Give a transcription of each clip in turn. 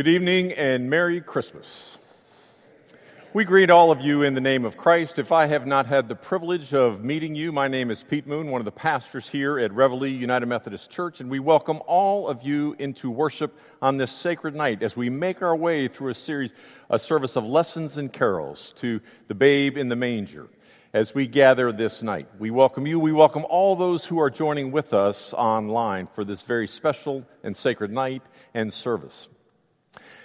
good evening and Merry Christmas. We greet all of you in the name of Christ. If I have not had the privilege of meeting you, my name is Pete Moon, one of the pastors here at Reveille United Methodist Church, and we welcome all of you into worship on this sacred night as we make our way through a series, a service of lessons and carols to the babe in the manger. As we gather this night, we welcome you. We welcome all those who are joining with us online for this very special and sacred night and service.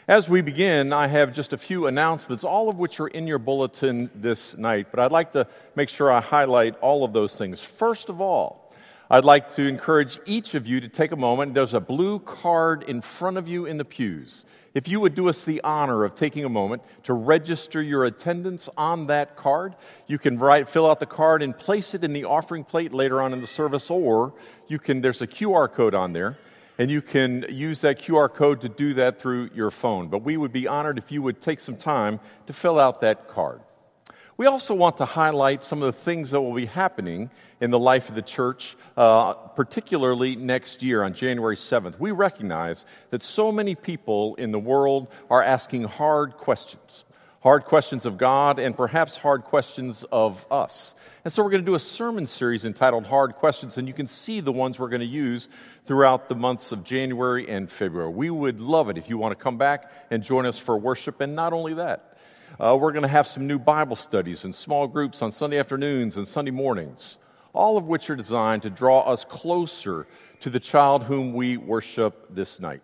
As we begin, I have just a few announcements, all of which are in your bulletin this night, but I'd like to make sure I highlight all of those things. First of all, I'd like to encourage each of you to take a moment. There's a blue card in front of you in the pews. If you would do us the honor of taking a moment to register your attendance on that card, you can write, fill out the card and place it in the offering plate later on in the service, or you can, there's a QR code on there and you can use that QR code to do that through your phone. But we would be honored if you would take some time to fill out that card. We also want to highlight some of the things that will be happening in the life of the church, uh, particularly next year on January 7th. We recognize that so many people in the world are asking hard questions hard questions of God and perhaps hard questions of us. And so we're going to do a sermon series entitled Hard Questions, and you can see the ones we're going to use throughout the months of January and February. We would love it if you want to come back and join us for worship. And not only that, uh, we're going to have some new Bible studies and small groups on Sunday afternoons and Sunday mornings, all of which are designed to draw us closer to the child whom we worship this night.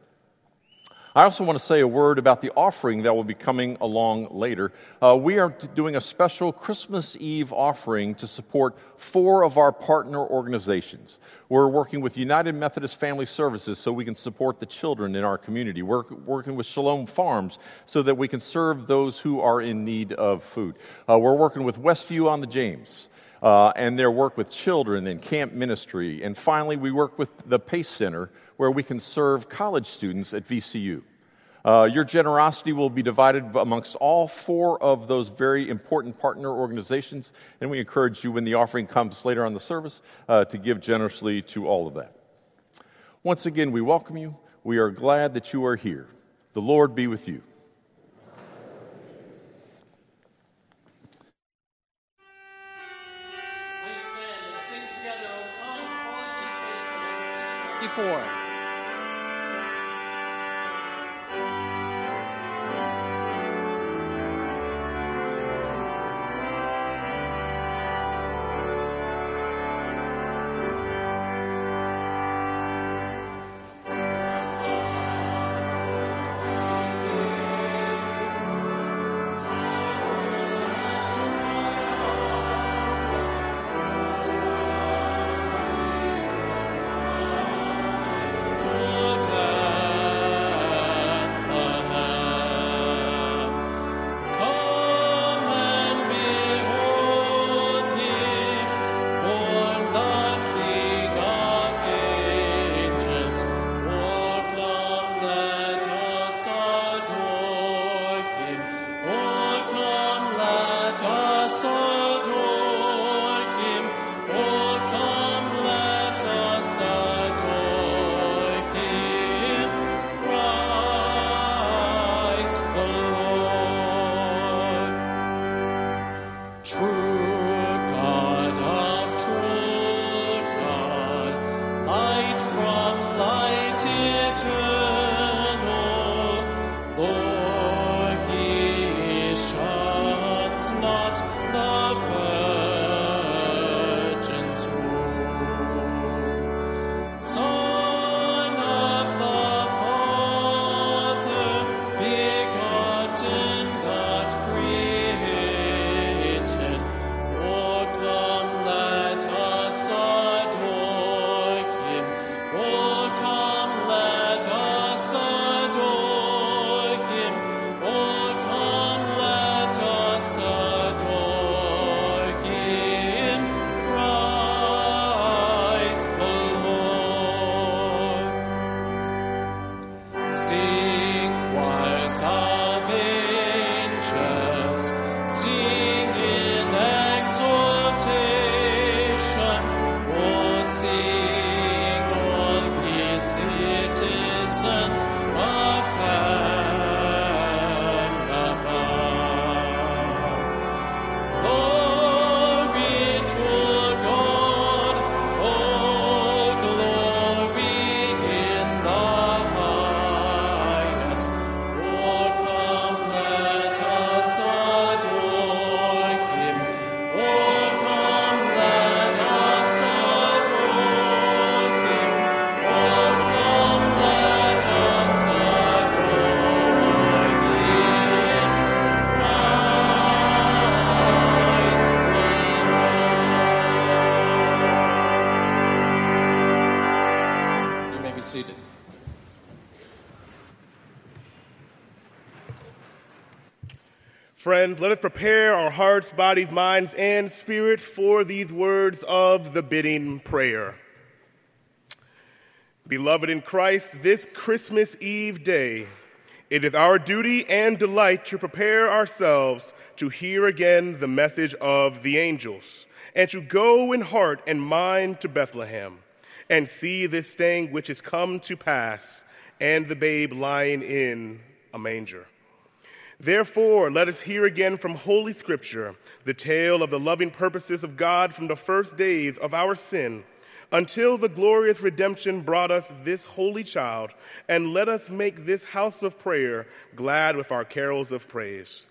I also want to say a word about the offering that will be coming along later. Uh, we are doing a special Christmas Eve offering to support four of our partner organizations. We're working with United Methodist Family Services so we can support the children in our community. We're working with Shalom Farms so that we can serve those who are in need of food. Uh, we're working with Westview on the James. Uh, and their work with children and camp ministry. And finally, we work with the PACE Center, where we can serve college students at VCU. Uh, your generosity will be divided amongst all four of those very important partner organizations, and we encourage you when the offering comes later on the service uh, to give generously to all of that. Once again, we welcome you. We are glad that you are here. The Lord be with you. Before. Friends, let us prepare our hearts, bodies, minds, and spirits for these words of the bidding prayer. Beloved in Christ, this Christmas Eve day, it is our duty and delight to prepare ourselves to hear again the message of the angels and to go in heart and mind to Bethlehem and see this thing which has come to pass and the babe lying in a manger. Therefore, let us hear again from Holy Scripture the tale of the loving purposes of God from the first days of our sin until the glorious redemption brought us this holy child, and let us make this house of prayer glad with our carols of praise.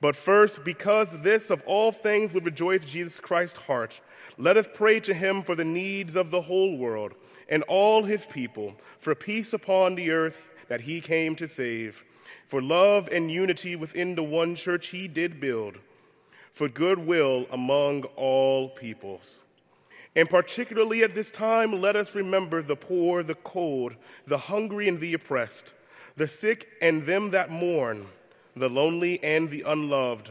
But first, because this of all things would rejoice Jesus Christ's heart, let us pray to him for the needs of the whole world and all his people, for peace upon the earth that he came to save for love and unity within the one church he did build, for goodwill among all peoples. And particularly at this time, let us remember the poor, the cold, the hungry, and the oppressed, the sick and them that mourn, the lonely and the unloved,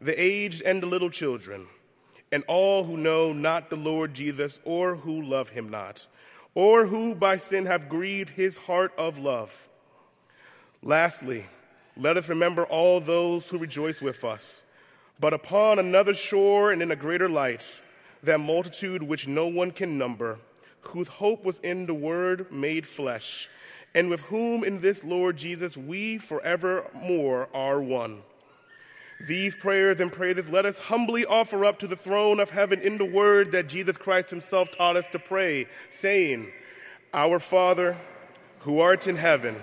the aged and the little children, and all who know not the Lord Jesus or who love him not, or who by sin have grieved his heart of love Lastly, let us remember all those who rejoice with us, but upon another shore and in a greater light, that multitude which no one can number, whose hope was in the Word made flesh, and with whom in this Lord Jesus we forevermore are one. These prayers and praises let us humbly offer up to the throne of heaven in the word that Jesus Christ himself taught us to pray, saying, Our Father, who art in heaven,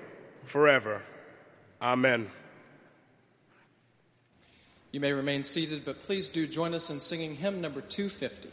forever. Amen. You may remain seated, but please do join us in singing hymn number 250.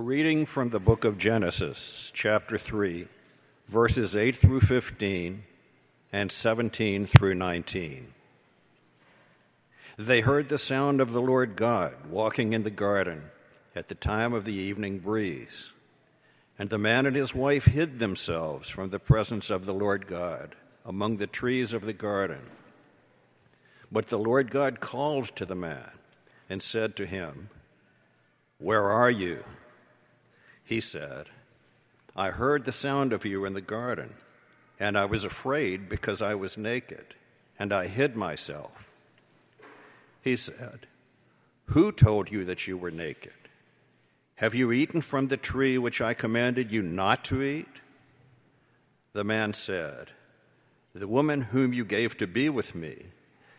Reading from the book of Genesis, chapter 3, verses 8 through 15 and 17 through 19. They heard the sound of the Lord God walking in the garden at the time of the evening breeze. And the man and his wife hid themselves from the presence of the Lord God among the trees of the garden. But the Lord God called to the man and said to him, Where are you? He said, I heard the sound of you in the garden, and I was afraid because I was naked, and I hid myself. He said, Who told you that you were naked? Have you eaten from the tree which I commanded you not to eat? The man said, The woman whom you gave to be with me,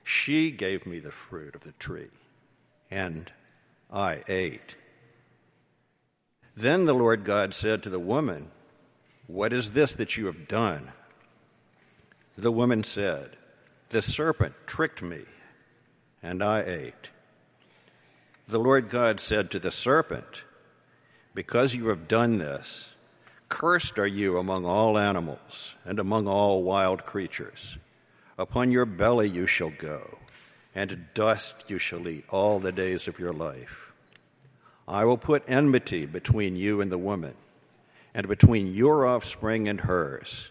she gave me the fruit of the tree, and I ate. Then the Lord God said to the woman, What is this that you have done? The woman said, The serpent tricked me and I ate. The Lord God said to the serpent, Because you have done this, cursed are you among all animals and among all wild creatures. Upon your belly you shall go, and dust you shall eat all the days of your life. I will put enmity between you and the woman, and between your offspring and hers.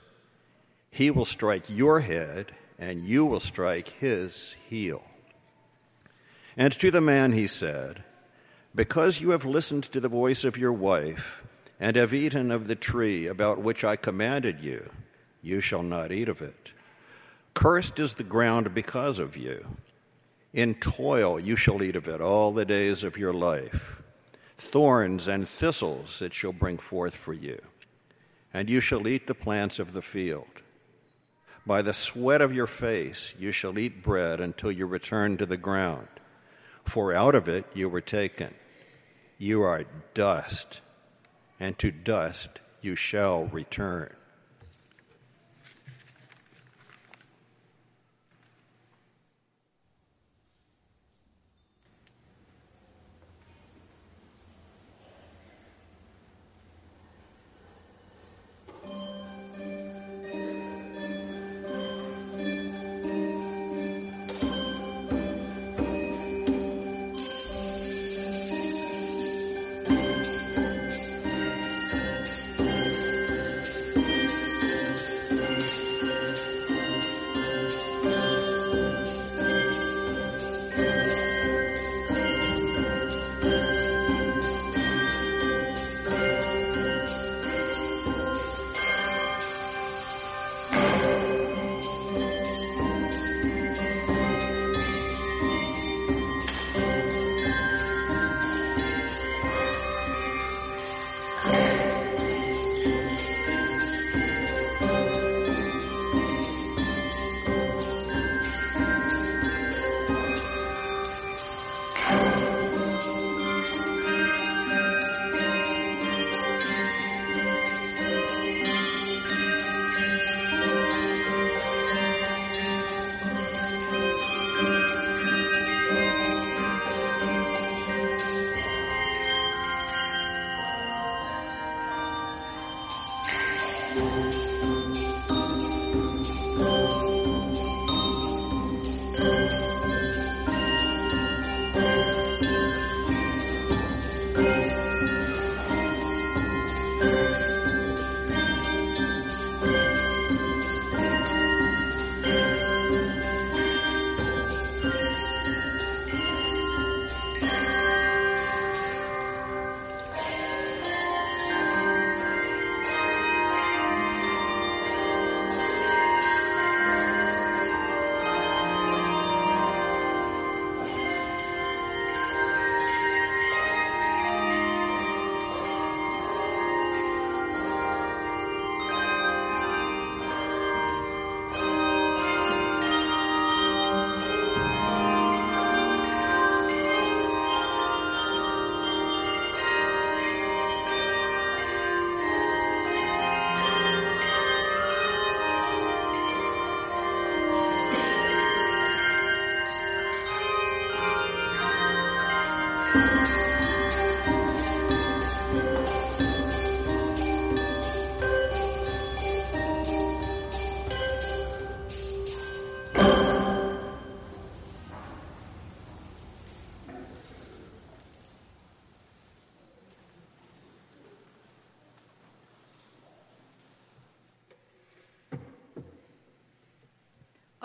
He will strike your head, and you will strike his heel. And to the man he said, Because you have listened to the voice of your wife, and have eaten of the tree about which I commanded you, you shall not eat of it. Cursed is the ground because of you. In toil you shall eat of it all the days of your life. Thorns and thistles it shall bring forth for you, and you shall eat the plants of the field. By the sweat of your face you shall eat bread until you return to the ground for out of it you were taken. You are dust, and to dust you shall return.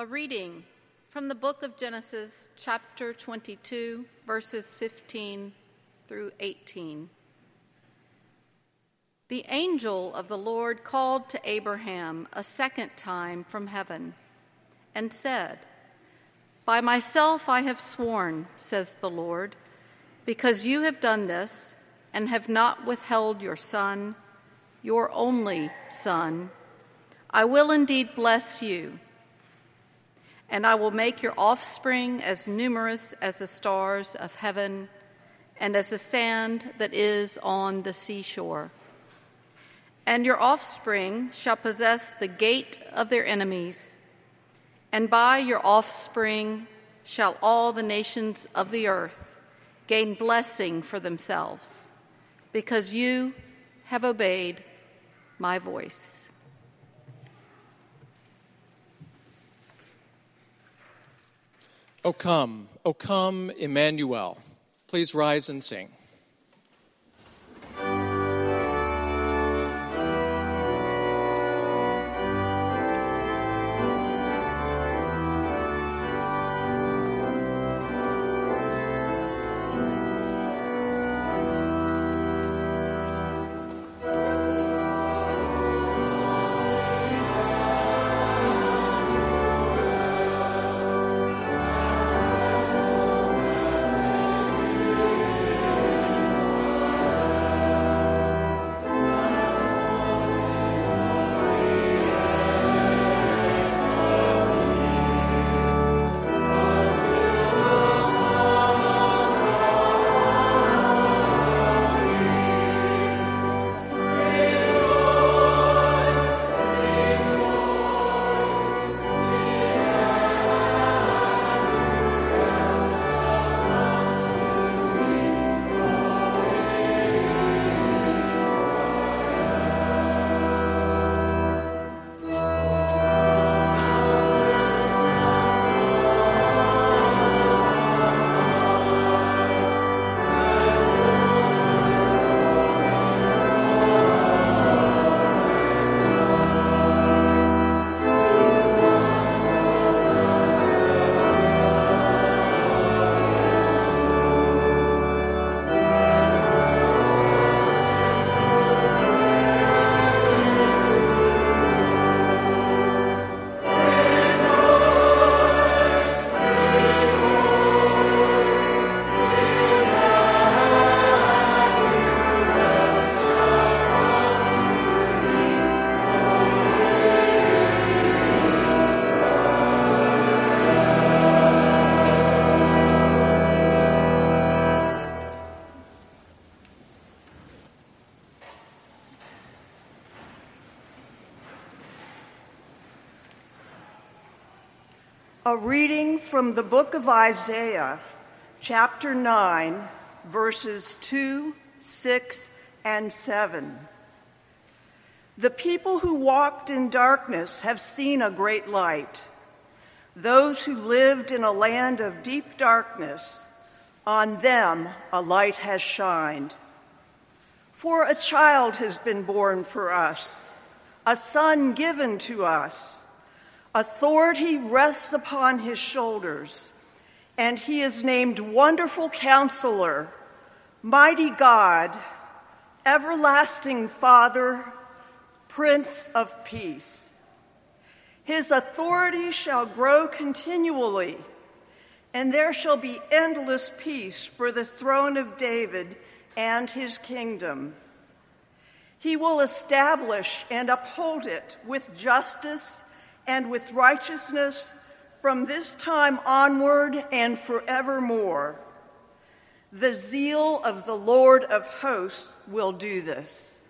A reading from the book of Genesis, chapter 22, verses 15 through 18. The angel of the Lord called to Abraham a second time from heaven and said, By myself I have sworn, says the Lord, because you have done this and have not withheld your son, your only son, I will indeed bless you and I will make your offspring as numerous as the stars of heaven and as the sand that is on the seashore. And your offspring shall possess the gate of their enemies, and by your offspring shall all the nations of the earth gain blessing for themselves, because you have obeyed my voice. O come, O come, Emmanuel. Please rise and sing. A reading from the book of Isaiah, chapter 9, verses 2, 6, and 7. The people who walked in darkness have seen a great light. Those who lived in a land of deep darkness, on them a light has shined. For a child has been born for us, a son given to us. Authority rests upon his shoulders, and he is named Wonderful Counselor, Mighty God, Everlasting Father, Prince of Peace. His authority shall grow continually, and there shall be endless peace for the throne of David and his kingdom. He will establish and uphold it with justice and with righteousness from this time onward and forevermore. The zeal of the Lord of hosts will do this.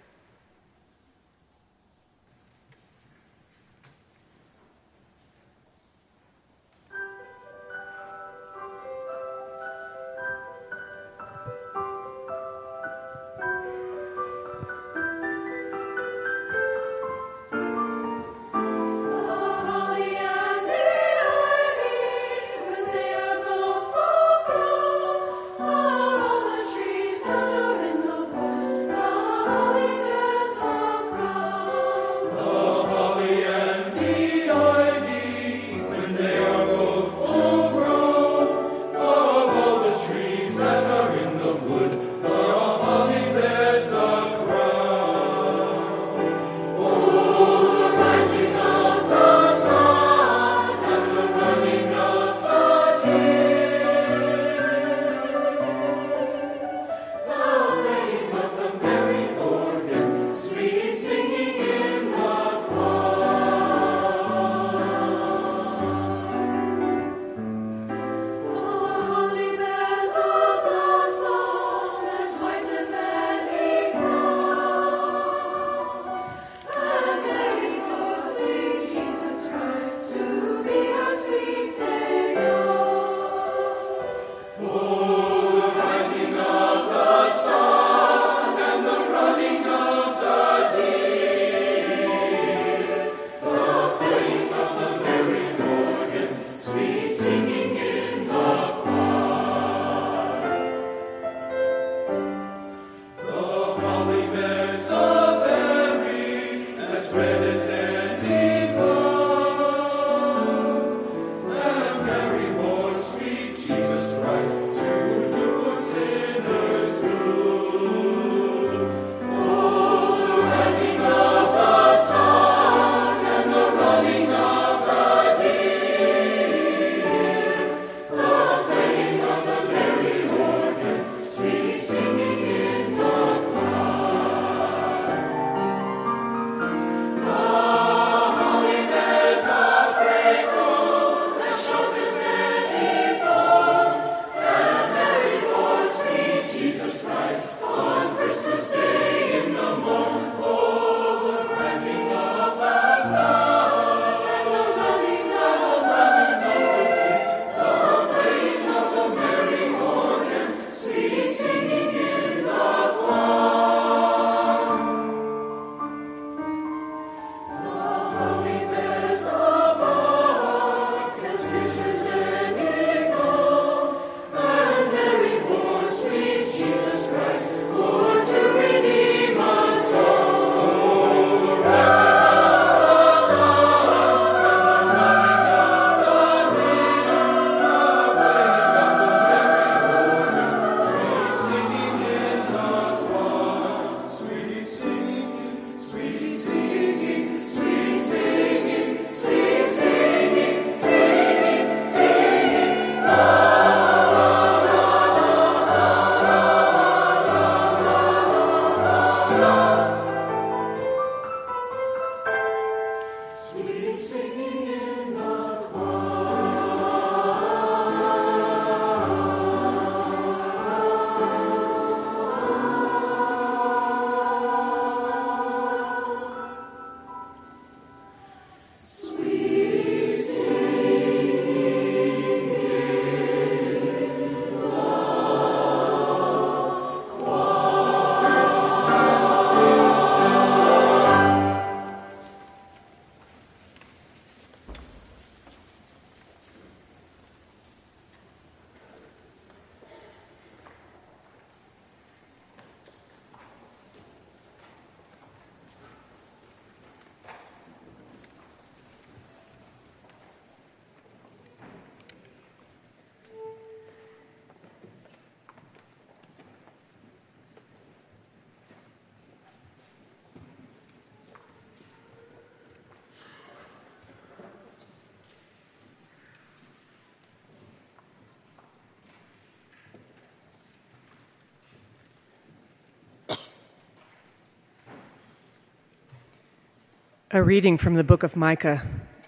A reading from the book of Micah,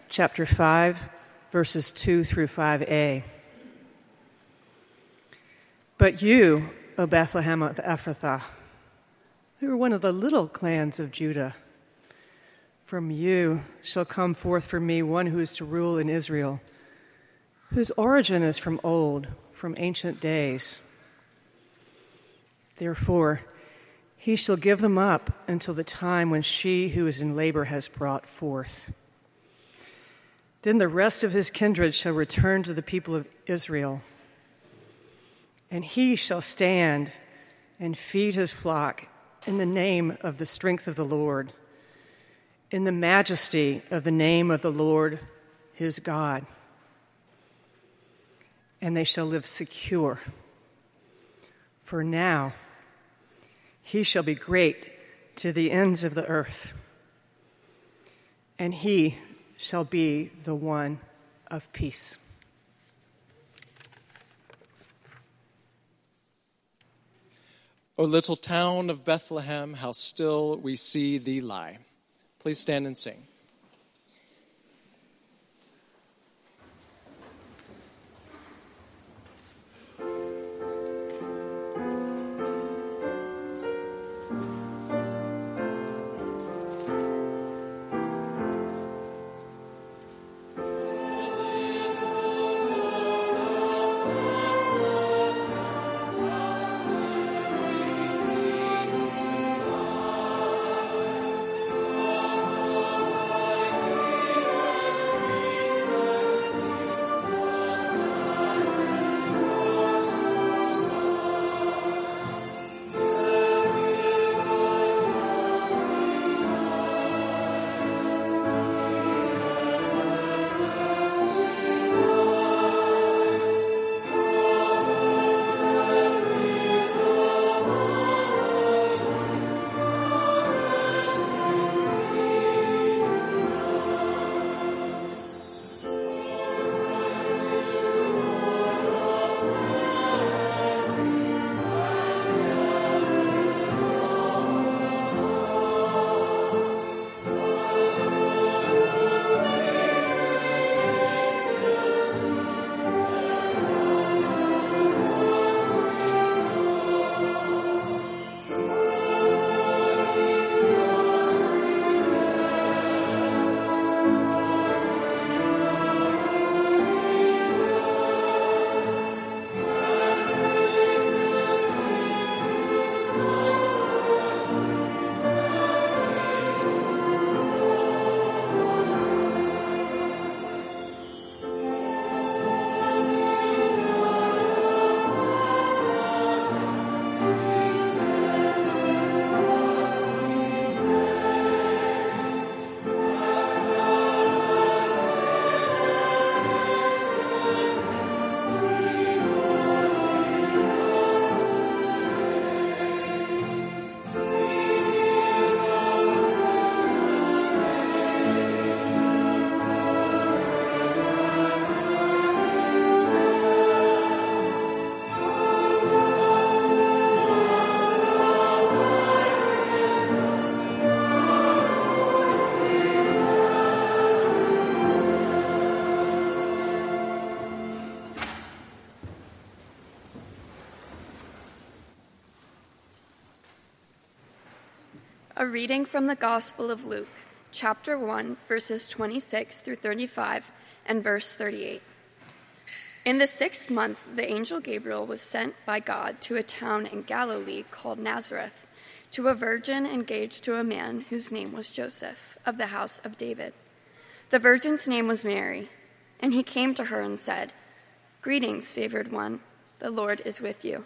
chapter 5, verses 2 through 5a. But you, O Bethlehem of Ephrathah, who are one of the little clans of Judah, from you shall come forth for me one who is to rule in Israel, whose origin is from old, from ancient days. Therefore, he shall give them up until the time when she who is in labor has brought forth. Then the rest of his kindred shall return to the people of Israel, and he shall stand and feed his flock in the name of the strength of the Lord, in the majesty of the name of the Lord his God. And they shall live secure. For now, he shall be great to the ends of the earth, and he shall be the one of peace. O little town of Bethlehem, how still we see thee lie. Please stand and sing. A reading from the Gospel of Luke, chapter 1, verses 26 through 35, and verse 38. In the sixth month, the angel Gabriel was sent by God to a town in Galilee called Nazareth to a virgin engaged to a man whose name was Joseph, of the house of David. The virgin's name was Mary, and he came to her and said, Greetings, favored one, the Lord is with you.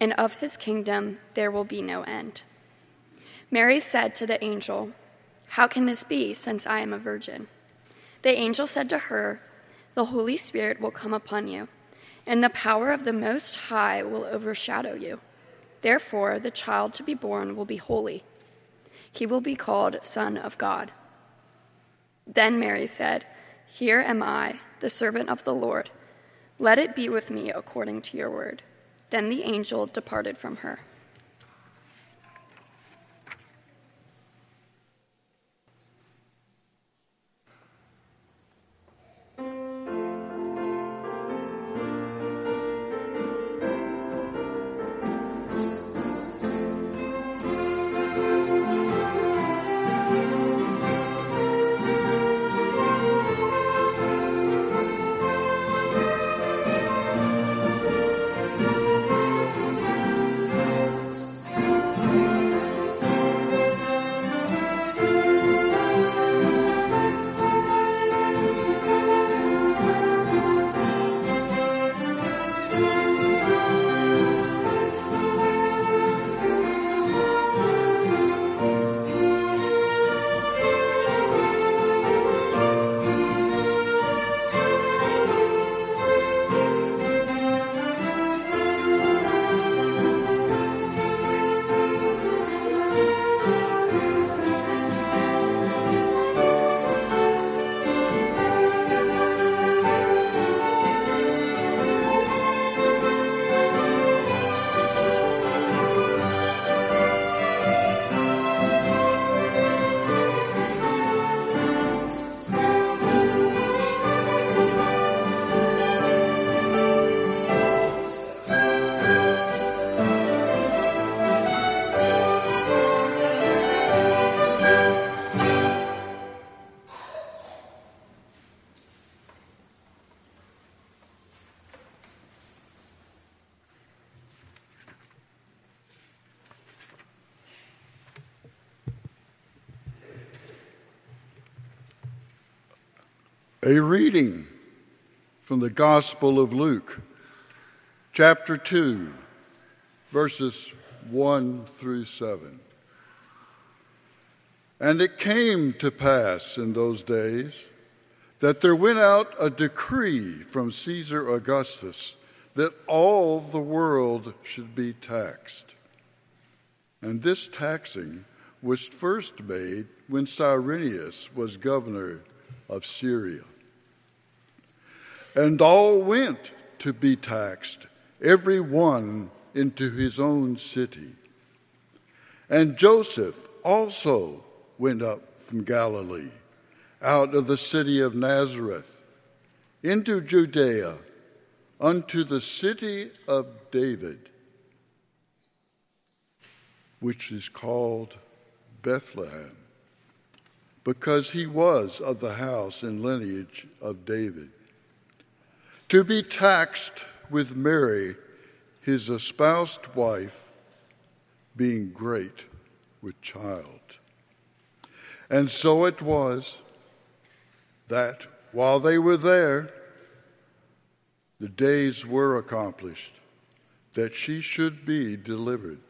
and of his kingdom there will be no end. Mary said to the angel, How can this be, since I am a virgin? The angel said to her, The Holy Spirit will come upon you, and the power of the Most High will overshadow you. Therefore, the child to be born will be holy. He will be called Son of God. Then Mary said, Here am I, the servant of the Lord. Let it be with me according to your word. Then the angel departed from her. A reading from the Gospel of Luke, chapter 2, verses 1 through 7. And it came to pass in those days that there went out a decree from Caesar Augustus that all the world should be taxed. And this taxing was first made when Cyrenius was governor of Syria. And all went to be taxed, every one into his own city. And Joseph also went up from Galilee, out of the city of Nazareth, into Judea, unto the city of David, which is called Bethlehem, because he was of the house and lineage of David to be taxed with Mary, his espoused wife, being great with child. And so it was that while they were there, the days were accomplished that she should be delivered.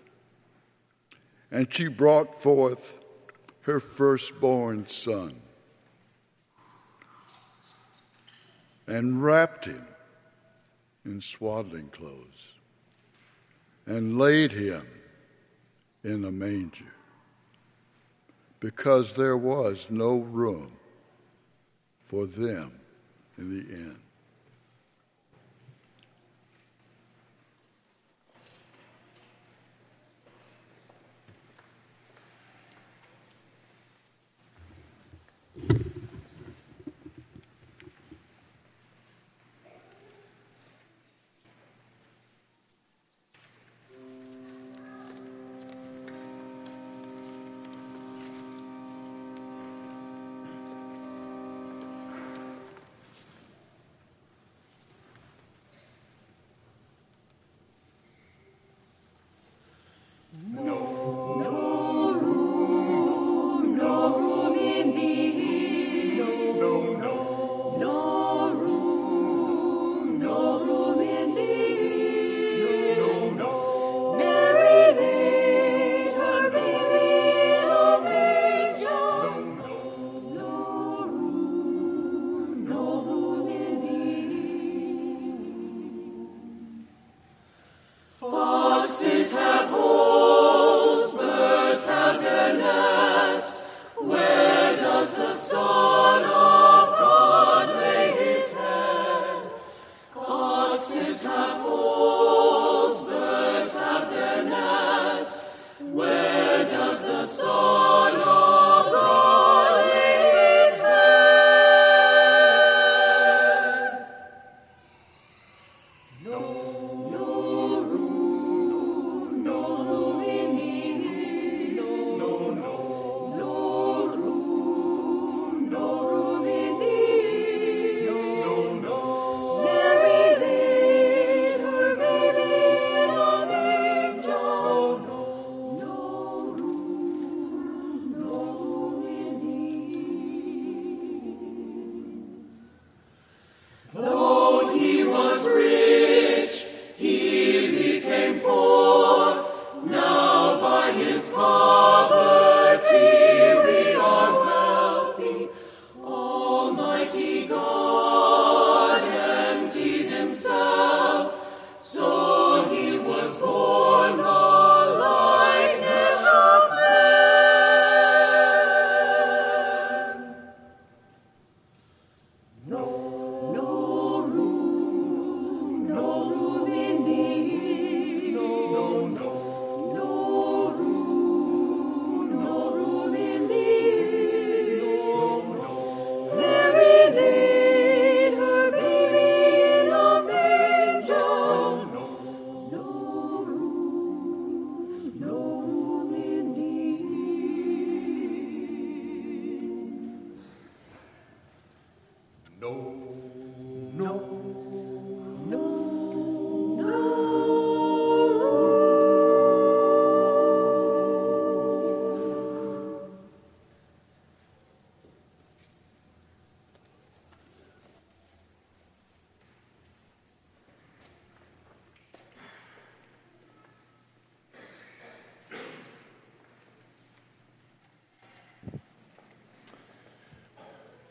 And she brought forth her firstborn son and wrapped him in swaddling clothes and laid him in a manger because there was no room for them in the inn.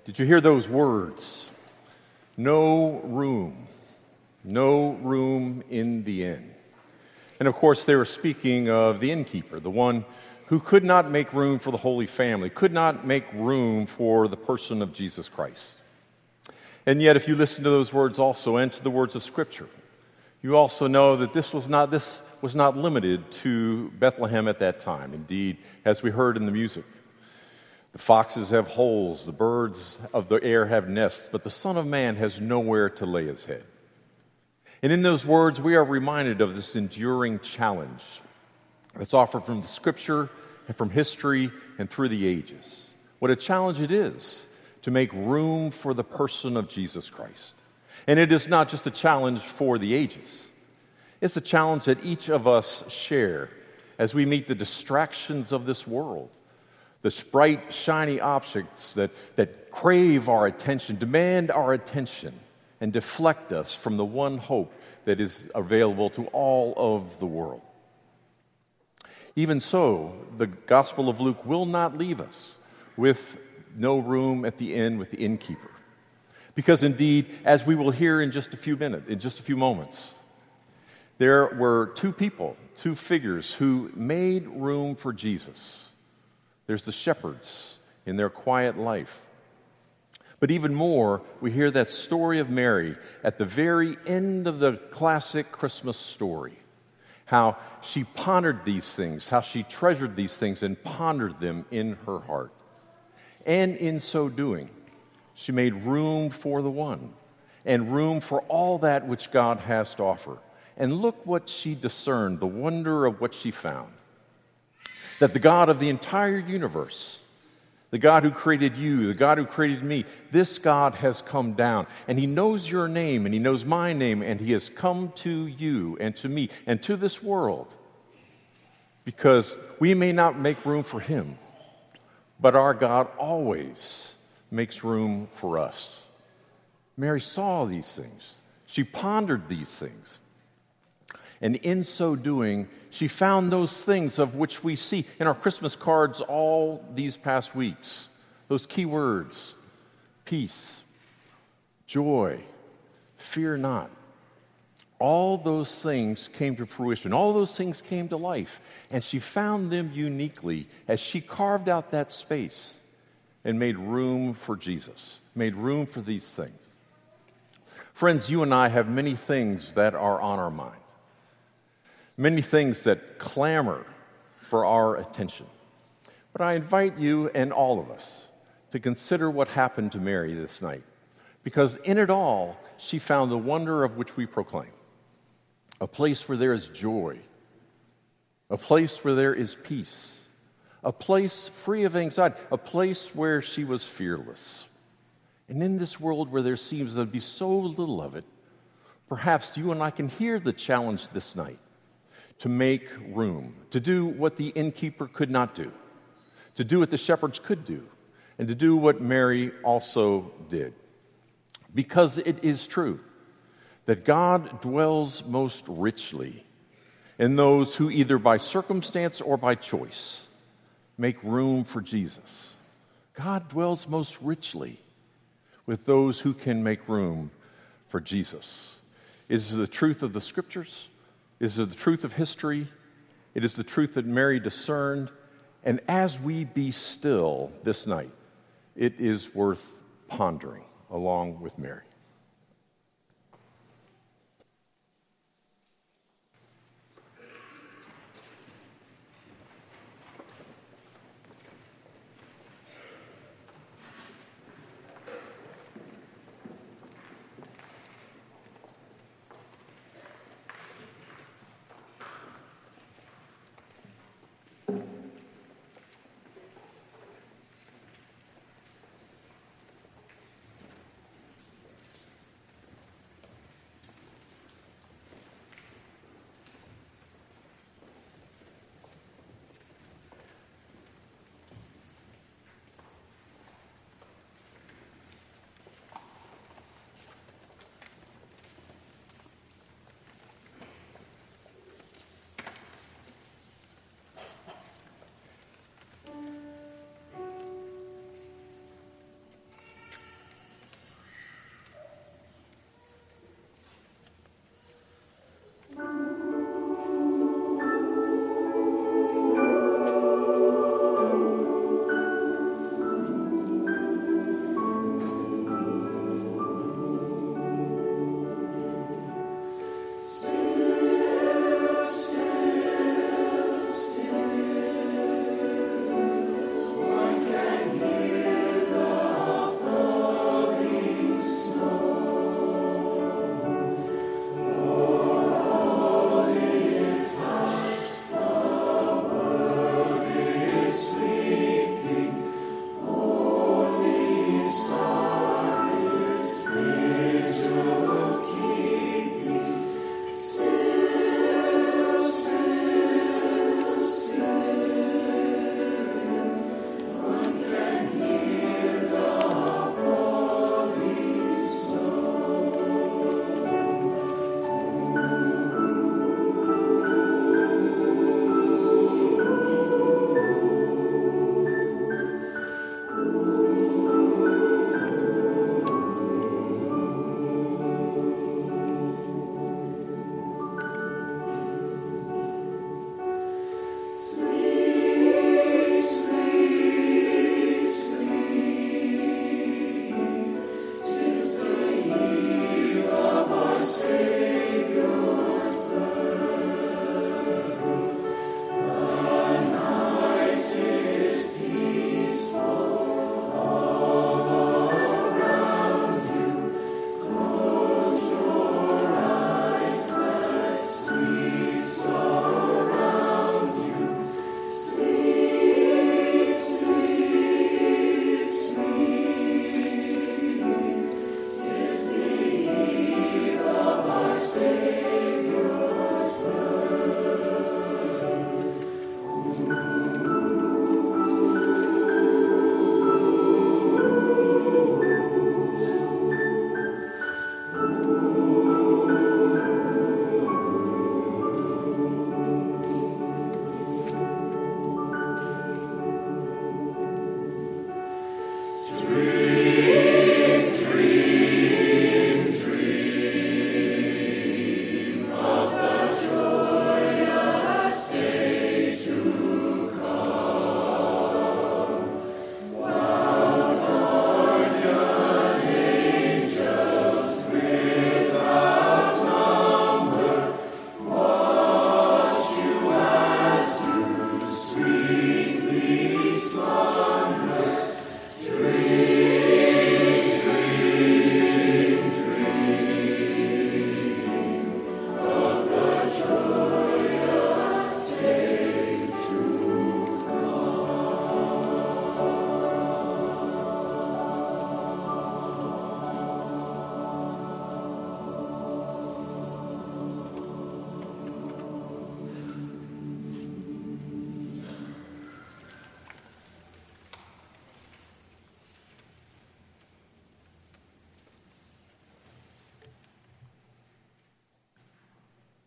Did you hear those words? No room. No room in the inn. And of course, they were speaking of the innkeeper, the one who could not make room for the Holy Family, could not make room for the person of Jesus Christ. And yet, if you listen to those words also and to the words of Scripture, you also know that this was not, this was not limited to Bethlehem at that time. Indeed, as we heard in the music, the foxes have holes, the birds of the air have nests, but the Son of Man has nowhere to lay his head. And in those words, we are reminded of this enduring challenge that's offered from the scripture and from history and through the ages. What a challenge it is to make room for the person of Jesus Christ. And it is not just a challenge for the ages, it's a challenge that each of us share as we meet the distractions of this world the bright, shiny objects that, that crave our attention, demand our attention, and deflect us from the one hope that is available to all of the world. Even so, the Gospel of Luke will not leave us with no room at the inn with the innkeeper. Because indeed, as we will hear in just a few minutes, in just a few moments, there were two people, two figures who made room for Jesus there's the shepherds in their quiet life. But even more, we hear that story of Mary at the very end of the classic Christmas story. How she pondered these things, how she treasured these things and pondered them in her heart. And in so doing, she made room for the one and room for all that which God has to offer. And look what she discerned, the wonder of what she found that the God of the entire universe, the God who created you, the God who created me, this God has come down. And He knows your name, and He knows my name, and He has come to you and to me and to this world because we may not make room for Him, but our God always makes room for us. Mary saw these things, she pondered these things. And in so doing, she found those things of which we see in our Christmas cards all these past weeks those key words peace, joy, fear not. All those things came to fruition. All those things came to life. And she found them uniquely as she carved out that space and made room for Jesus, made room for these things. Friends, you and I have many things that are on our mind many things that clamor for our attention. But I invite you and all of us to consider what happened to Mary this night, because in it all, she found the wonder of which we proclaim a place where there is joy, a place where there is peace, a place free of anxiety, a place where she was fearless. And in this world where there seems to be so little of it, perhaps you and I can hear the challenge this night to make room, to do what the innkeeper could not do, to do what the shepherds could do, and to do what Mary also did. Because it is true that God dwells most richly in those who, either by circumstance or by choice, make room for Jesus. God dwells most richly with those who can make room for Jesus. It is the truth of the scriptures is the truth of history. It is the truth that Mary discerned. And as we be still this night, it is worth pondering along with Mary.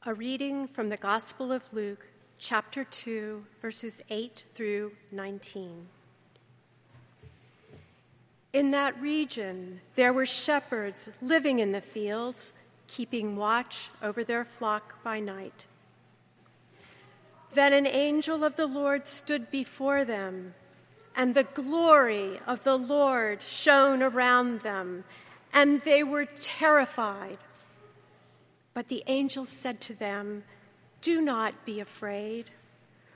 A reading from the Gospel of Luke, chapter 2, verses 8 through 19. In that region, there were shepherds living in the fields, keeping watch over their flock by night. Then an angel of the Lord stood before them, and the glory of the Lord shone around them, and they were terrified. But the angel said to them, Do not be afraid,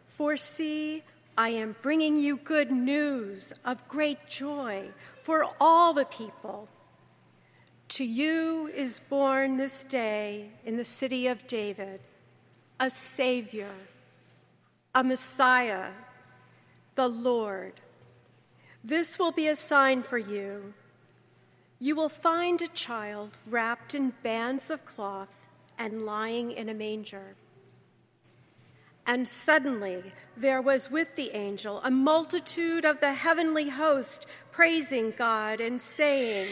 for see, I am bringing you good news of great joy for all the people. To you is born this day in the city of David a Savior, a Messiah, the Lord. This will be a sign for you. You will find a child wrapped in bands of cloth and lying in a manger. And suddenly there was with the angel a multitude of the heavenly host praising God and saying,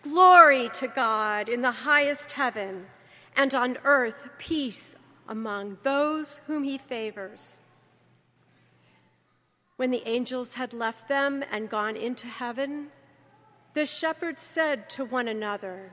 Glory to God in the highest heaven, and on earth peace among those whom he favors. When the angels had left them and gone into heaven, the shepherds said to one another,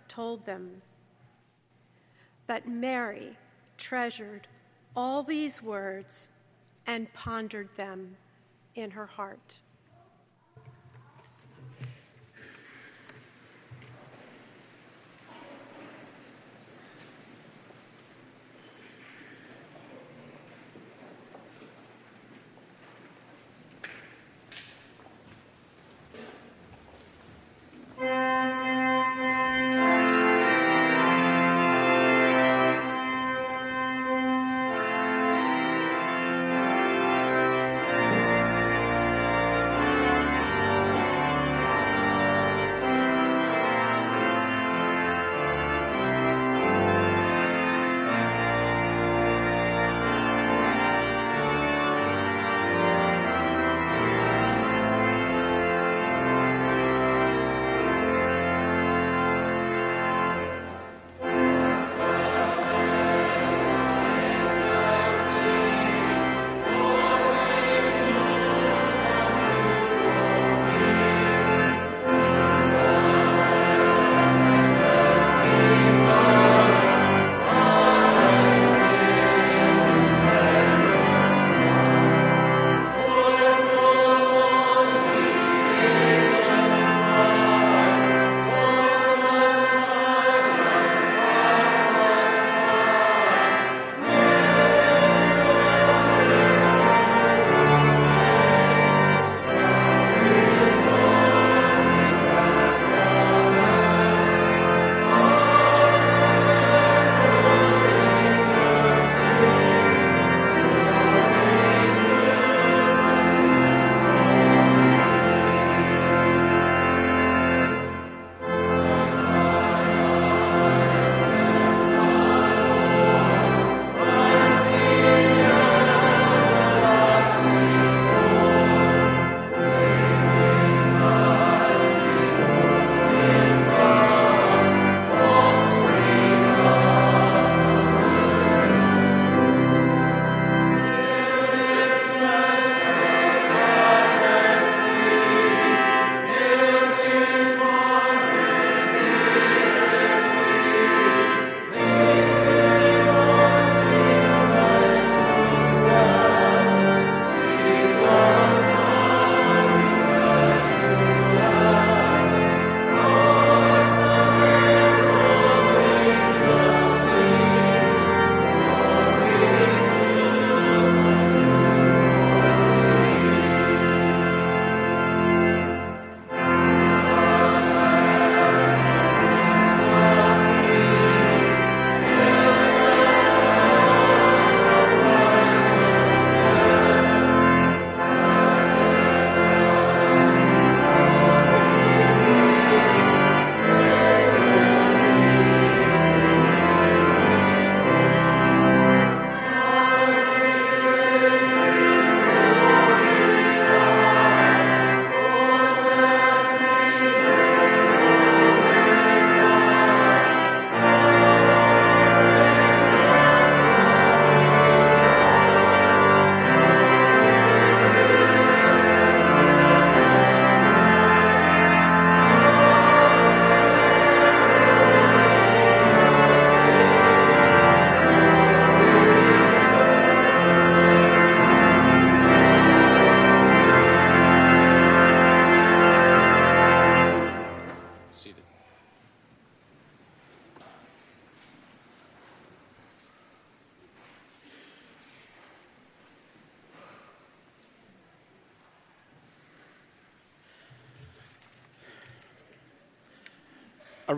told them. But Mary treasured all these words and pondered them in her heart.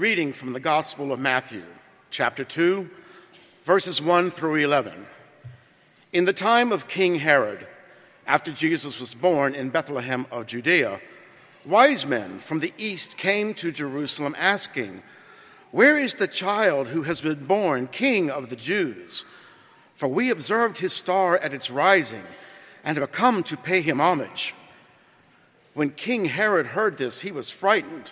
Reading from the Gospel of Matthew, chapter 2, verses 1 through 11. In the time of King Herod, after Jesus was born in Bethlehem of Judea, wise men from the east came to Jerusalem asking, Where is the child who has been born king of the Jews? For we observed his star at its rising and have come to pay him homage. When King Herod heard this, he was frightened,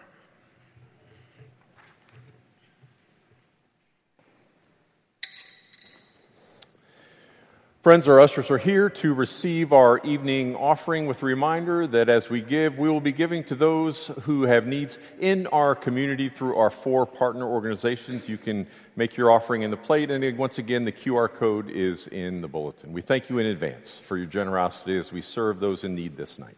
Friends, our ushers are here to receive our evening offering with a reminder that as we give, we will be giving to those who have needs in our community through our four partner organizations. You can make your offering in the plate, and once again, the QR code is in the bulletin. We thank you in advance for your generosity as we serve those in need this night.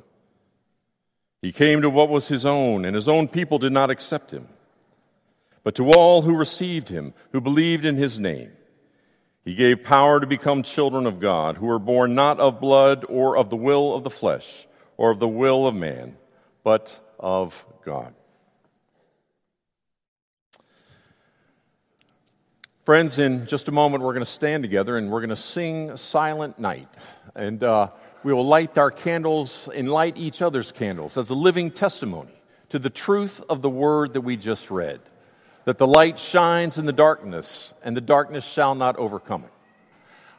He came to what was his own, and his own people did not accept him. But to all who received him, who believed in his name, he gave power to become children of God, who were born not of blood or of the will of the flesh or of the will of man, but of God. Friends, in just a moment, we're going to stand together and we're going to sing Silent Night. And uh, we will light our candles and light each other's candles as a living testimony to the truth of the word that we just read that the light shines in the darkness, and the darkness shall not overcome it.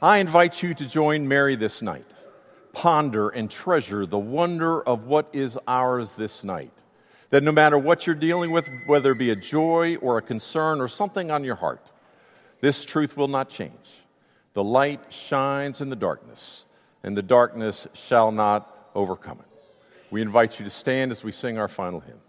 I invite you to join Mary this night. Ponder and treasure the wonder of what is ours this night. That no matter what you're dealing with, whether it be a joy or a concern or something on your heart, this truth will not change. The light shines in the darkness, and the darkness shall not overcome it. We invite you to stand as we sing our final hymn.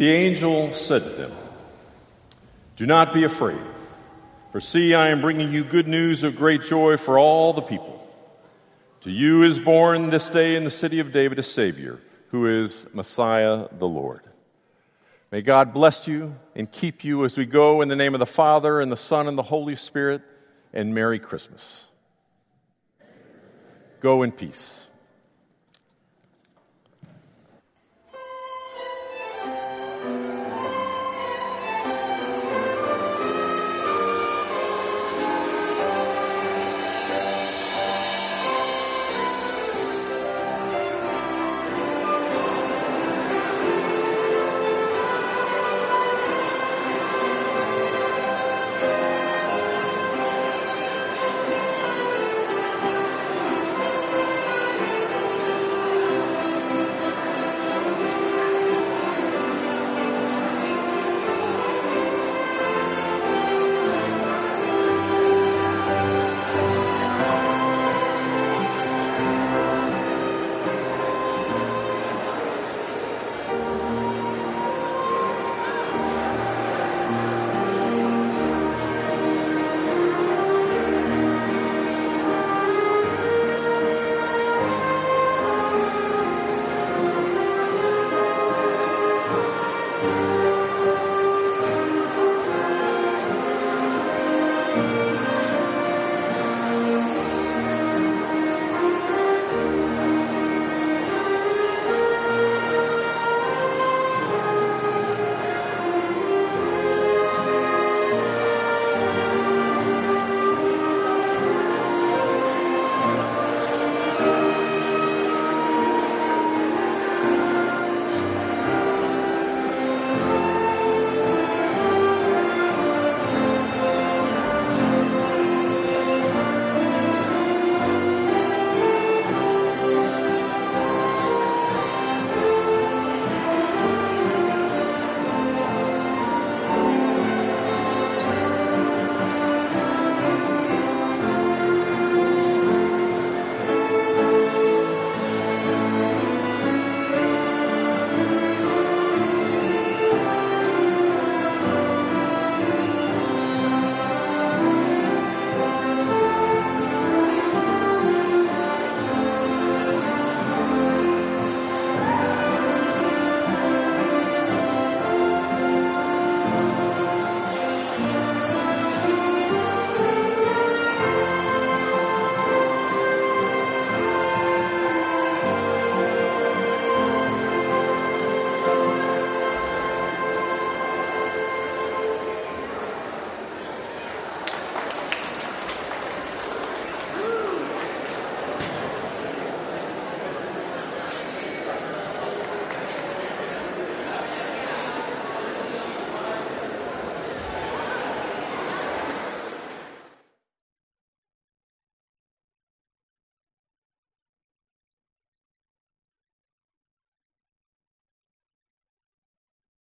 The angel said to them, Do not be afraid, for see, I am bringing you good news of great joy for all the people. To you is born this day in the city of David a Savior, who is Messiah the Lord. May God bless you and keep you as we go in the name of the Father, and the Son, and the Holy Spirit, and Merry Christmas. Go in peace.